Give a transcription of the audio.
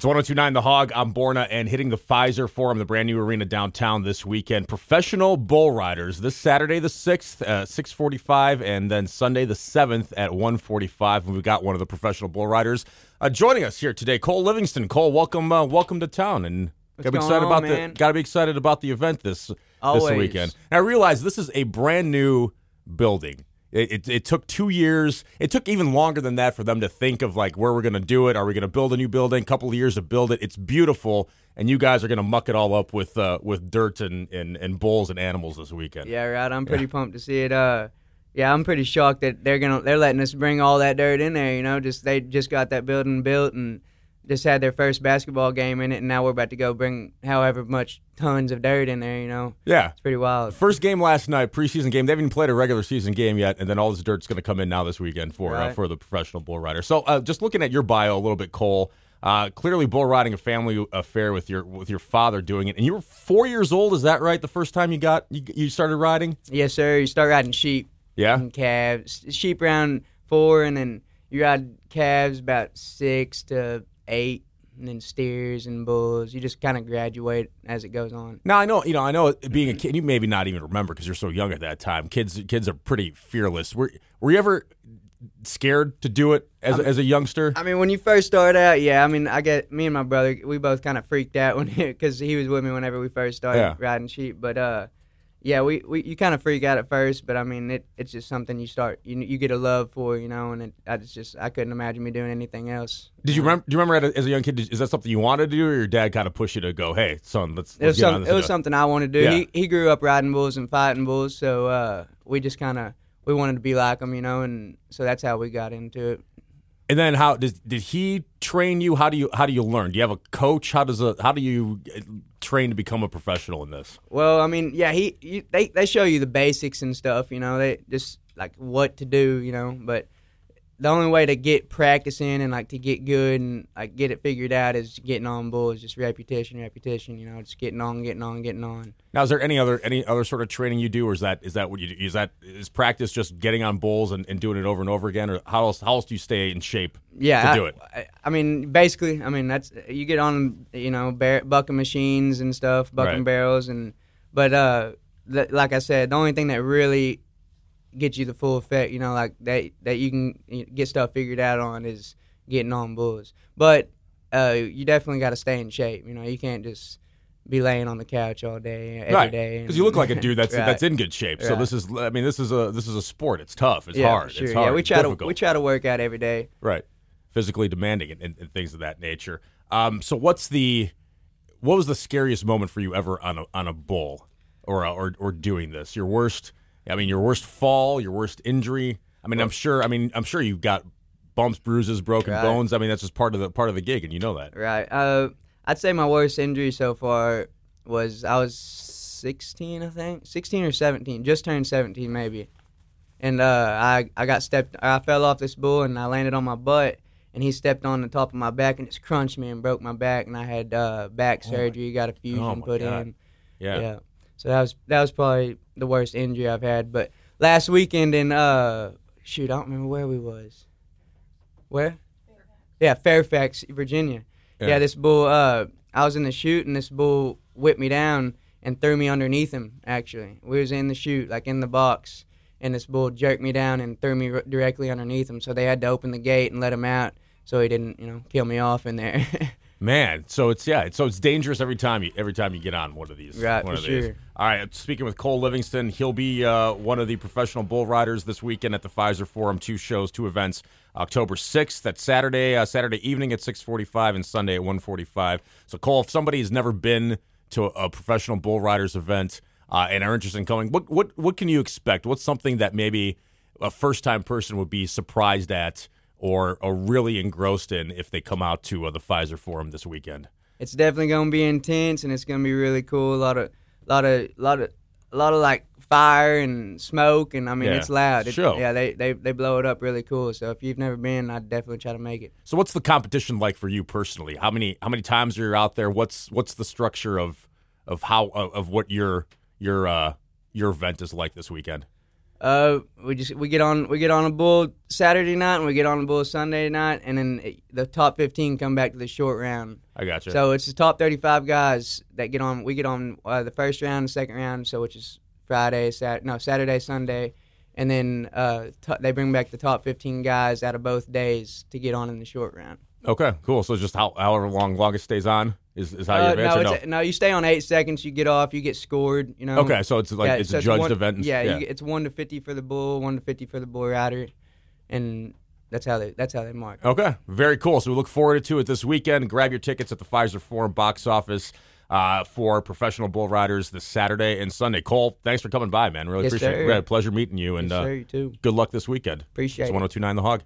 It's 1029 The Hog. I'm Borna and hitting the Fiserv Forum, the brand new arena downtown this weekend. Professional bull riders this Saturday the 6th, uh, 645, and then Sunday the 7th at 145. And we've got one of the professional bull riders uh, joining us here today, Koal Livingston. Koal, welcome uh, welcome to town. And gotta be excited on, about man? the gotta be excited about the event this this weekend. And I realize this is a brand new building. It, it, it took two years. It took even longer than that for them to think of like where we're going to do it. Are we going to build a new building? A couple of years to build it. It's beautiful, and you guys are going to muck it all up with uh, with dirt and, and, and bulls and animals this weekend. Yeah, right. I'm pretty pumped to see it. Uh, yeah, I'm pretty shocked that they're gonna they're letting us bring all that dirt in there. You know, just they just got that building built and just had their first basketball game in it, and now we're about to go bring however much tons of dirt in there. You know, yeah. it's pretty wild. First game last night, preseason game. They haven't even played a regular season game yet, and then all this dirt's going to come in now this weekend for uh, for the professional bull rider. So, uh, just looking at your bio a little bit, Koal. Uh, clearly, bull riding a family affair with your with your father doing it, and you were four years old. Is that right? The first time you got you, you started riding? Yes, sir. You start riding sheep Yeah. and calves. Sheep around four, and then you ride calves about six to eight, and then steers and bulls. You just kind of graduate as it goes on. Now I know, you know, I know being a kid, you maybe not even remember because you're so young at that time. Kids, kids are pretty fearless. Were Were you ever scared to do it as, as a youngster? I mean, when you first start out, yeah. I mean, I get me and my brother. We both kind of freaked out when because he was with me whenever we first started Yeah. riding sheep. But uh, yeah, we, we you kind of freak out at first, but I mean, it it's just something you start you you get a love for, you know. And it, I just just I couldn't imagine me doing anything else. Did you remember? Do you remember as a young kid? Is that something you wanted to do, or your dad kind of pushed you to go, "Hey, son, let's, It was let's get on some, this it was something I wanted to do. Yeah. He he grew up riding bulls and fighting bulls, so uh, we just kind of we wanted to be like him, you know, and so that's how we got into it. And then how did did he train you? How do you how do you learn? Do you have a coach? How does a how do you uh, train to become a professional in this? Well, I mean, yeah, he they they show you the basics and stuff, you know, they just like what to do, you know, but the only way to get practice in and like to get good and like get it figured out is getting on bulls, just repetition, repetition, you know, just getting on, getting on, getting on. Now, is there any other any other sort of training you do, or is that is that what you do? Is that is practice just getting on bulls and, and doing it over and over again, or how else how else do you stay in shape Yeah, to I, do it? I, I mean, basically, I mean that's you get on, you know, bar- bucking machines and stuff, bucking Right. barrels, and but uh, th- like I said, the only thing that really gets you the full effect, you know, like that that you can get stuff figured out on is getting on bulls. But uh, you definitely got to stay in shape. You know, you can't just be laying on the couch all day every right, day. because you look like a dude that's Right. that's in good shape. So this is, I mean, this is a this is a sport. It's tough. It's yeah, hard. Sure. It's hard. Yeah, we try difficult. to we try to work out every day. right, physically demanding and, and, things of that nature. Um, so what's the what was the scariest moment for you ever on a on a bull or or or doing this? Your worst. I mean, your worst fall, your worst injury. I mean, I'm sure. I mean, I'm sure you've got bumps, bruises, broken Right. bones. I mean, that's just part of the part of the gig, and you know that. Right. Uh, I'd say my worst injury so far was I was 16, I think, 16 or 17, just turned 17 maybe, and uh, I I got stepped. I fell off this bull and I landed on my butt, and he stepped on the top of my back and just crunched me and broke my back, and I had uh, back Oh my- surgery, got a fusion oh my put God. in. Yeah. So that was that was probably the worst injury I've had. But last weekend in uh shoot, I don't remember where we was. Where? Yeah, Fairfax, Virginia. Yeah. Yeah. this bull. Uh, I was in the chute, and this bull whipped me down and threw me underneath him. Actually, we was in the chute, like in the box, and this bull jerked me down and threw me r- directly underneath him. So they had to open the gate and let him out, so he didn't, you know, kill me off in there. Man, so it's yeah, so it's dangerous every time you every time you get on one of these. Yeah, one for of these. sure. All right, speaking with Koal Livingston, he'll be uh, one of the professional bull riders this weekend at the Fiserv Forum. Two shows, two events. October sixth, that's Saturday, uh, Saturday evening at six forty-five, and Sunday at one forty-five. So, Koal, if somebody has never been to a, a professional bull riders event uh, and are interested in coming, what what what can you expect? What's something that maybe a first-time person would be surprised at? Or, are really engrossed in if they come out to uh, the Fiserv Forum this weekend. it's definitely gonna be intense and it's gonna be really cool. A lot of, lot of, lot of, a lot of like fire and smoke and I mean Yeah, it's loud. It- show. yeah, they, they they blow it up really cool. So if you've never been, I'd definitely try to make it. So what's the competition like for you personally? How many how many times are you out there? What's what's the structure of of how of, of what your your uh your event is like this weekend? Uh, we just we get on we get on a bull Saturday night and we get on a bull Sunday night, and then it, the top fifteen come back to the short round. I got you. So it's the top thirty-five guys that get on. We get on uh, the first round, the second round, so which is Friday, Sat no Saturday, Sunday, and then uh, t- they bring back the top fifteen guys out of both days to get on in the short round. Okay, cool. So just how, however long longest stays on is, is how you Uh, advance. no, no? it's, no, you stay on eight seconds. You get off. You get scored. You know. okay, so it's like Yeah, it's so a judged one- event. And, yeah, yeah. You, it's one to fifty for the bull, one to fifty for the bull rider, and that's how they that's how they mark. Okay, very cool. So we look forward to it this weekend. Grab your tickets at the Fiserv Forum box office uh, for professional bull riders this Saturday and Sunday. Koal, thanks for coming by, man. Really Yes, appreciate sir. it. We had a pleasure meeting you, and Yes, uh, sir, you too. good luck this weekend. Appreciate It's it. 1029 The Hog.